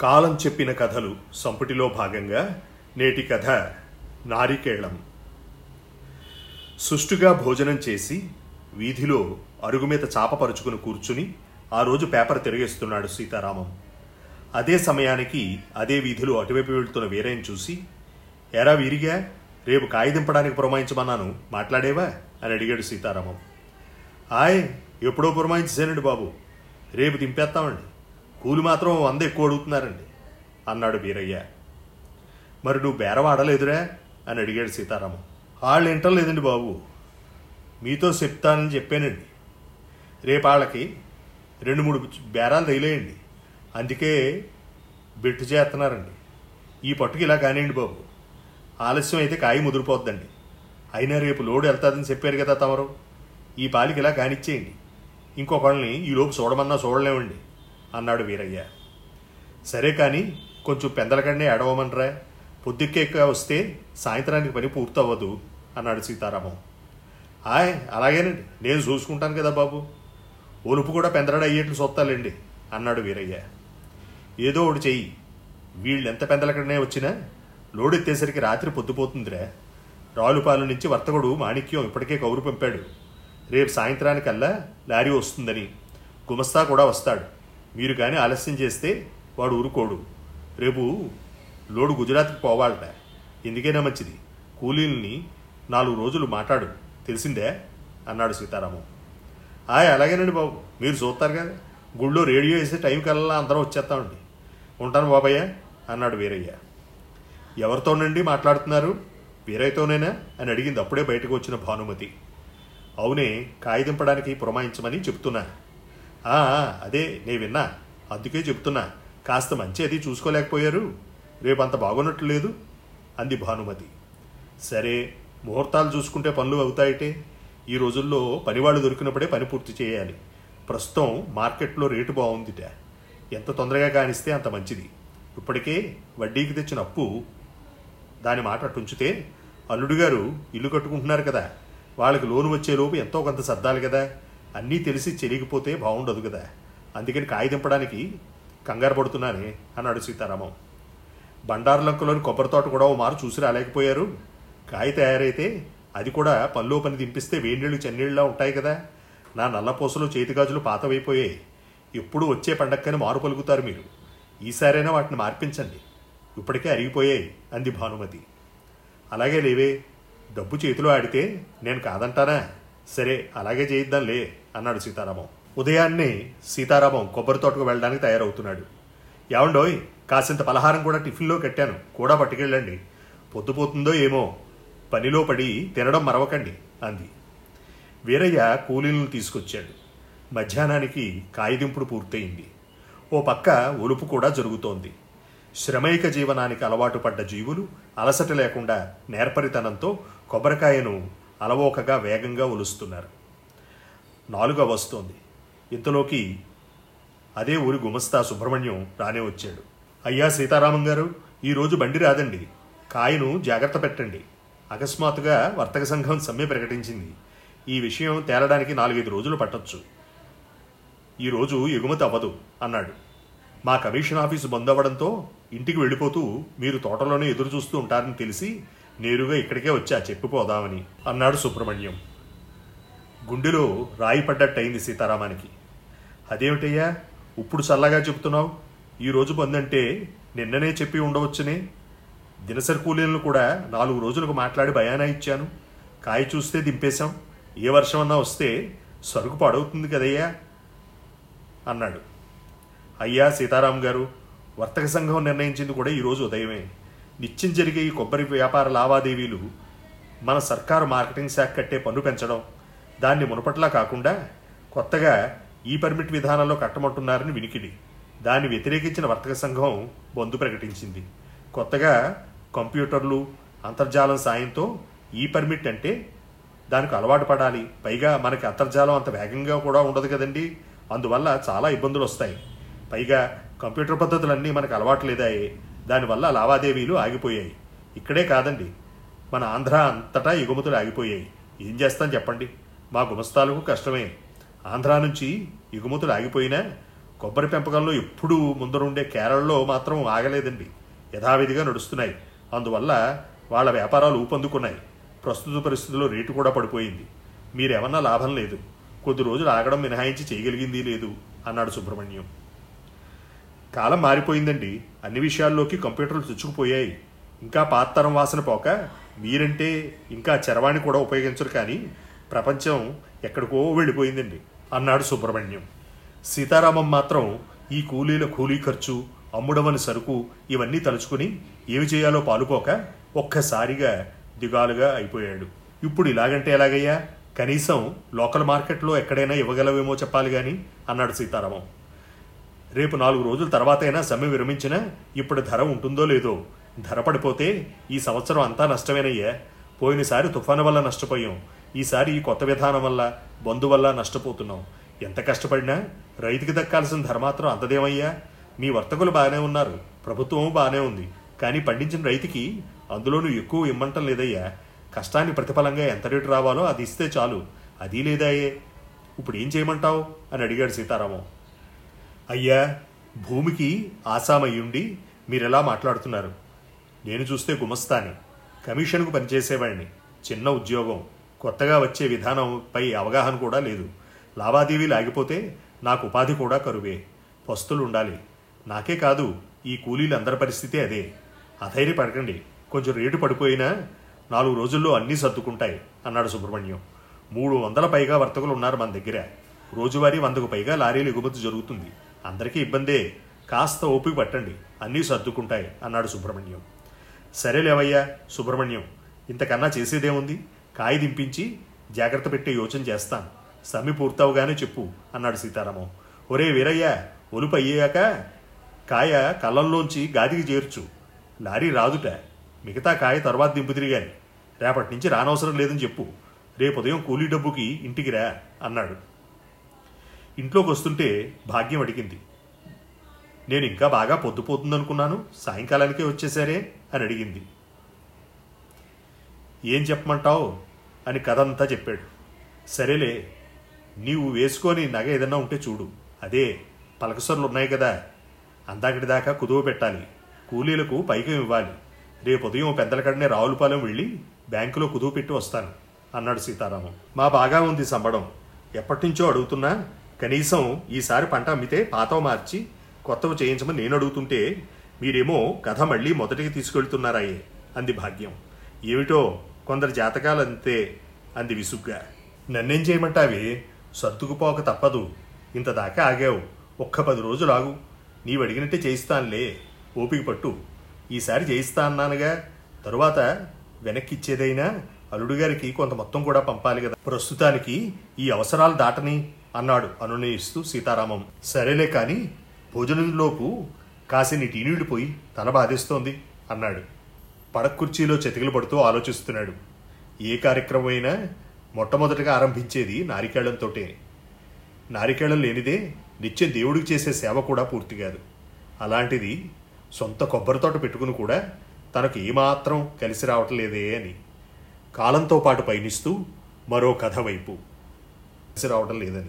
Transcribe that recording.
కాలం చెప్పిన కథలు సంపుటిలో భాగంగా నేటి కథ నారికేళం. సుష్టుగా భోజనం చేసి వీధిలో అరుగు మీద చాపపరుచుకుని కూర్చుని ఆ రోజు పేపర్ తిరిగేస్తున్నాడు సీతారామం. అదే సమయానికి అదే వీధిలో అటువైపు వెళ్తున్న వీరయ్యను చూసి ఎరా వీరిగా రేపు కాయదింపడానికి పురమాయించమన్నాను మాట్లాడేవా? అని అడిగాడు సీతారామం. ఆయ్ ఎప్పుడో పురమాయించేసానండి బాబు రేపు దింపేస్తామండి. కూలి మాత్రం వంద ఎక్కువ అడుగుతున్నారండి అన్నాడు వీరయ్య మరి నువ్వు బేరం ఆడలేదురా అని అడిగాడు సీతారామం. వాళ్ళు వింటలేదండి బాబు. మీతో చెప్తానని చెప్పానండి. రేపు వాళ్ళకి రెండు మూడు బేరాలు తగిలేయండి. అందుకే బెట్టు చేస్తున్నారండి. ఈ పట్టుకి ఇలా కానివ్వండి బాబు. ఆలస్యం అయితే కాయ ముదిరిపోద్దండి. అయినా రేపు లోడు వెళ్తాదని చెప్పారు కదా తమరు. ఈ పాలికి ఇలా కానిచ్చేయండి. ఇంకొకళ్ళని ఈలోపు చూడమన్నా చూడలేమండి. అన్నాడు వీరయ్య. సరే కానీ కొంచెం పెందలకడనే ఏడవమనరా? పొద్దుక్కేక వస్తే సాయంత్రానికి పని పూర్తవ్వదు అన్నాడు సీతారామం. ఆయ్ అలాగేనండి. నేను చూసుకుంటాను కదా బాబు. ఒలుపు కూడా పెందరడ అయ్యేట్లు సొత్తాలండి అన్నాడు వీరయ్య. ఏదో ఒకటి చెయ్యి. వీళ్ళు ఎంత పెందలకడనే వచ్చినా లోడు ఎత్తేసరికి రాత్రి పొద్దుపోతుందిరా. రాలుపాలు నుంచి వర్తకుడు మాణిక్యం ఇప్పటికే కౌరు పంపాడు. రేపు సాయంత్రానికల్లా లారీ వస్తుందని. గుమస్తా కూడా వస్తాడు. మీరు కానీ ఆలస్యం చేస్తే వాడు ఊరుకోడు. రేపు లోడు గుజరాత్కి పోవాలట. ఎందుకైనా మంచిది? కూలీల్ని నాలుగు రోజులు మాట్లాడు. తెలిసిందే? అన్నాడు సీతారాము. ఆయ్ అలాగేనండి బాబు. మీరు చూస్తారు కదా. గుళ్ళో రేడియో వేసే టైం కల్లా అందరం వచ్చేస్తామండి ఉంటాను బాబయ్య అన్నాడు వీరయ్య. ఎవరితోనండి మాట్లాడుతున్నారు? వీరయ్యతోనేనా? అని అడిగింది అప్పుడే బయటకు వచ్చిన భానుమతి. అవునే కాయ పురమాయించమని చెప్తున్నా. అదే నే విన్నా. అందుకే చెప్తున్నా. కాస్త మంచి అది చూసుకోలేకపోయారు. రేపు అంత బాగున్నట్లు లేదు అంది భానుమతి. సరే ముహూర్తాలు చూసుకుంటే పనులు అవుతాయిటే. ఈ రోజుల్లో పనివాళ్ళు దొరికినప్పుడే పని పూర్తి చేయాలి. ప్రస్తుతం మార్కెట్లో రేటు బాగుందిట. ఎంత తొందరగా కానిస్తే అంత మంచిది. ఇప్పటికే వడ్డీకి తెచ్చిన అప్పు. దాని మాట అటుంచితే అల్లుడు గారు ఇల్లు కట్టుకుంటున్నారు కదా. వాళ్ళకి లోను వచ్చేలోపు ఎంతో కొంత సర్దాలి కదా. అన్నీ తెలిసి చెరిగిపోతే బాగుండదు కదా. అందుకని కాయ దింపడానికి కంగారు పడుతున్నానే అన్నాడు సీతారామం. బండారులంకలోని కొబ్బరి తోట కూడా ఓ మారు చూసి రాలేకపోయారు. కాయ తయారైతే అది కూడా పనిలో పని దింపిస్తే వేడినీళ్ళు చెన్నీళ్ళలా ఉంటాయి కదా. నా నల్లపూసలు చేతిగాజులు పాతవైపోయాయి. ఎప్పుడు వచ్చే పండక్కని మారు పలుకుతారు మీరు. ఈసారైనా వాటిని మార్పించండి. ఇప్పటికే అరిగిపోయాయి అంది భానుమతి. అలాగే లేవే డబ్బు చేతిలో ఆడితే నేను కాదంటానా? సరే అలాగే చేయిద్దాంలే. అన్నాడు సీతారామం. ఉదయాన్నే సీతారామం కొబ్బరి తోటకు వెళ్ళడానికి తయారవుతున్నాడు. ఏమండోయ్ కాసింత పలహారం కూడా టిఫిన్లో కట్టాను. కూడా పట్టుకెళ్ళండి. పొద్దుపోతుందో ఏమో. పనిలో పడి తినడం మరవకండి అంది. వీరయ్య కూలీలను తీసుకొచ్చాడు. మధ్యాహ్నానికి కాయదింపుడు పూర్తయింది. ఓ పక్క ఒలుపు కూడా జరుగుతోంది. శ్రమైక జీవనానికి అలవాటు పడ్డ జీవులు అలసట లేకుండా నేర్పరితనంతో కొబ్బరికాయను అలవోకగా వేగంగా ఒలుస్తున్నారు. నాలుగవ వస్తోంది. ఇంతలోకి అదే ఊరి గుమస్తా సుబ్రహ్మణ్యం రానే వచ్చాడు. అయ్యా సీతారామం గారు ఈరోజు బండి రాదండి. కాయను జాగ్రత్త పెట్టండి. అకస్మాత్తుగా వర్తక సంఘం సమ్మె ప్రకటించింది. ఈ విషయం తేలడానికి నాలుగైదు రోజులు పట్టొచ్చు. ఈరోజు ఎగుమతి అవ్వదు అన్నాడు. మా కమిషన్ ఆఫీసు బంద్ అవ్వడంతో ఇంటికి వెళ్ళిపోతూ మీరు తోటలోనే ఎదురు చూస్తూ ఉంటారని తెలిసి నేరుగా ఇక్కడికే వచ్చా చెప్పిపోదామని అన్నాడు సుబ్రహ్మణ్యం. గుండెలో రాయి పడ్డట్టయింది సీతారామానికి. అదేమిటయ్యా? ఇప్పుడు చల్లగా చెబుతున్నావు? ఈరోజు రోజు నిన్ననే చెప్పి ఉండవచ్చునే? దినసరి కూలీలను కూడా నాలుగు రోజులకు మాట్లాడి భయానా ఇచ్చాను. కాయ చూస్తే దింపేశాం. ఏ వర్షం అన్నా వస్తే సరుకు పాడవుతుంది కదయ్యా? అన్నాడు. అయ్యా సీతారాం గారు వర్తక సంఘం నిర్ణయించింది కూడా ఈరోజు ఉదయమే. నిత్యం జరిగే ఈ కొబ్బరి వ్యాపార లావాదేవీలు మన సర్కారు మార్కెటింగ్ శాఖ కట్టే పన్ను పెంచడం దాన్ని మునపట్లా కాకుండా కొత్తగా ఈ పర్మిట్ విధానంలో కట్టమంటున్నారని వినికిడి. దాన్ని వ్యతిరేకించిన వర్తక సంఘం బంధు ప్రకటించింది. కొత్తగా కంప్యూటర్లు అంతర్జాలం సాయంతో ఈ పర్మిట్ అంటే దానికి అలవాటు పడాలి. పైగా మనకి అంతర్జాలం అంత వేగంగా కూడా ఉండదు కదండి. అందువల్ల చాలా ఇబ్బందులు వస్తాయి. పైగా కంప్యూటర్ పద్ధతులన్నీ మనకు అలవాటు లేదాయే. దానివల్ల లావాదేవీలు ఆగిపోయాయి. ఇక్కడే కాదండి. మన ఆంధ్ర అంతటా ఎగుమతులు ఆగిపోయాయి. ఏం చేస్తాం చెప్పండి? మా గుమస్తాలకు కష్టమే. ఆంధ్రా నుంచి ఎగుమతులు ఆగిపోయినా కొబ్బరి పెంపకంలో ఎప్పుడూ ముందరుండే కేరళలో మాత్రం ఆగలేదండి. యథావిధిగా నడుస్తున్నాయి. అందువల్ల వాళ్ళ వ్యాపారాలు ఊపందుకున్నాయి. ప్రస్తుత పరిస్థితుల్లో రేటు కూడా పడిపోయింది. మీరేమన్నా లాభం లేదు. కొద్ది రోజులు ఆగడం మినహాయించి చేయగలిగింది లేదు అన్నాడు సుబ్రహ్మణ్యం. కాలం మారిపోయిందండి. అన్ని విషయాల్లోకి కంప్యూటర్లు చుచ్చుకుపోయాయి. ఇంకా పాత తరం వాసన పోక మీరంటే ఇంకా చరవాణి కూడా ఉపయోగించరు కానీ ప్రపంచం ఎక్కడికో వెళ్ళిపోయిందండి అన్నాడు సుబ్రహ్మణ్యం. సీతారామం మాత్రం ఈ కూలీల కూలీ ఖర్చు అమ్ముడమని సరుకు ఇవన్నీ తలుచుకుని ఏమి చేయాలో పాలుపోక ఒక్కసారిగా దిగాలుగా అయిపోయాడు. ఇప్పుడు ఇలాగంటే ఎలాగయ్యా? కనీసం లోకల్ మార్కెట్లో ఎక్కడైనా ఇవ్వగలవేమో చెప్పాలి కానీ అన్నాడు సీతారామం. రేపు నాలుగు రోజుల తర్వాతైనా సమ్మె విరమించినా ఇప్పుడు ధర ఉంటుందో లేదో ధర పడిపోతే ఈ సంవత్సరం అంతా నష్టమేనయ్యా. పోయినసారి తుఫాను వల్ల నష్టపోయాం. ఈసారి ఈ కొత్త విధానం వల్ల బంధు వల్ల నష్టపోతున్నాం. ఎంత కష్టపడినా రైతుకి దక్కాల్సిన ధర మాత్రం అంతదేమయ్యా? మీ వర్తకులు బాగానే ఉన్నారు ప్రభుత్వం బాగానే ఉంది కానీ పండించిన రైతుకి అందులోనూ ఎక్కువ ఇమ్మంటం లేదయ్యా. కష్టాన్ని ప్రతిఫలంగా ఎంత రేటు రావాలో అది ఇస్తే చాలు. అది లేదాయే ఇప్పుడు ఏం చేయమంటావు? అని అడిగాడు సీతారామం. అయ్యా భూమికి ఆసామయ్యుండి మీరెలా మాట్లాడుతున్నారు? నేను చూస్తే గుమస్తాని కమిషన్కు పనిచేసేవాడిని చిన్న ఉద్యోగం. కొత్తగా వచ్చే విధానంపై అవగాహన కూడా లేదు. లావాదేవీలు ఆగిపోతే నాకు ఉపాధి కూడా కరువే. పస్తులు ఉండాలి. నాకే కాదు ఈ కూలీలందరి పరిస్థితి అదే. అధైర్యపడకండి. కొంచెం రేటు పడిపోయినా నాలుగు రోజుల్లో అన్నీ సర్దుకుంటాయి అన్నాడు సుబ్రహ్మణ్యం. మూడు వందల పైగా వర్తకులు ఉన్నారు మన దగ్గర. రోజువారీ వందకు పైగా లారీలు ఎగుమతి జరుగుతుంది. అందరికీ ఇబ్బందే. కాస్త ఓపిక పట్టండి. అన్నీ సర్దుకుంటాయి అన్నాడు సుబ్రహ్మణ్యం. సరేలేవయ్యా సుబ్రహ్మణ్యం ఇంతకన్నా చేసేదేముంది? కాయ దింపించి జాగ్రత్త పెట్టే యోచన చేస్తాను. సమ్మె పూర్తవగానే చెప్పు అన్నాడు సీతారామం. ఒరే వీరయ్య ఒలుపు అయ్యాక కాయ కళ్ళంలోంచి గాదికి చేర్చు. లారీ రాదుట. మిగతా కాయ తర్వాత దింపు తిరిగాని. రేపటి నుంచి రానవసరం లేదని చెప్పు. రేపు ఉదయం కూలీ డబ్బుకి ఇంటికి రా అన్నాడు. ఇంట్లోకి వస్తుంటే భాగ్యం అడిగింది. నేను ఇంకా బాగా పొద్దుపోతుందనుకున్నాను సాయంకాలానికే వచ్చేసారే అని అడిగింది. ఏం చెప్పమంటావు? అని కథ అంతా చెప్పాడు. సరేలే నీవు వేసుకొని నగ ఏదన్నా ఉంటే చూడు. అదే పలకసర్లు ఉన్నాయి కదా. అందాకటి దాకా కుదువ పెట్టాలి. కూలీలకు పైకం ఇవ్వాలి. రేపు ఉదయం పెద్దలకడనే రావులపాలెం వెళ్ళి బ్యాంకులో కుదువ పెట్టి వస్తాను అన్నాడు సీతారామం. మా బాగా ఉంది సంబడం. ఎప్పటినుంచో అడుగుతున్నా కనీసం ఈసారి పంట అమ్మితే పాతవ మార్చి కొత్తవి చేయించమని నేను అడుగుతుంటే మీరేమో కథ మళ్ళీ మొదటికి తీసుకెళ్తున్నారాయే అంది భాగ్యం. ఏమిటో కొందరు జాతకాలు అంతే అంది విసుగ్గా. నన్నేం చేయమంటావే? సర్దుకుపోక తప్పదు. ఇంత దాకా ఆగావు. ఒక్క పది రోజులు ఆగు. నీవు అడిగినట్టే చేయిస్తానులే. ఓపిక పట్టు. ఈసారి చేయిస్తా అన్నానుగా. తరువాత వెనక్కిచ్చేదైనా అల్లుడు గారికి కొంత మొత్తం కూడా పంపాలి కదా. ప్రస్తుతానికి ఈ అవసరాలు దాటని అన్నాడు అనునయిస్తూ సీతారామం. సరేలే కాని భోజనంలోపు కాసిని టీనీళ్ళు పోయి తల బాధేస్తోంది అన్నాడు. పడక కుర్చీలో చెతికిలు పడుతూ ఆలోచిస్తున్నాడు. ఏ కార్యక్రమం అయినా మొట్టమొదటిగా ఆరంభించేది నారికేళంతోటే. నారికేళం లేనిదే నిత్యం దేవుడికి చేసే సేవ కూడా పూర్తి కాదు. అలాంటిది సొంత కొబ్బరి తోట పెట్టుకుని కూడా తనకు ఏమాత్రం కలిసి రావట్లేదే అని. కాలంతో పాటు పయనిస్తూ మరో కథ వైపు. కలిసి రావటం లేదని.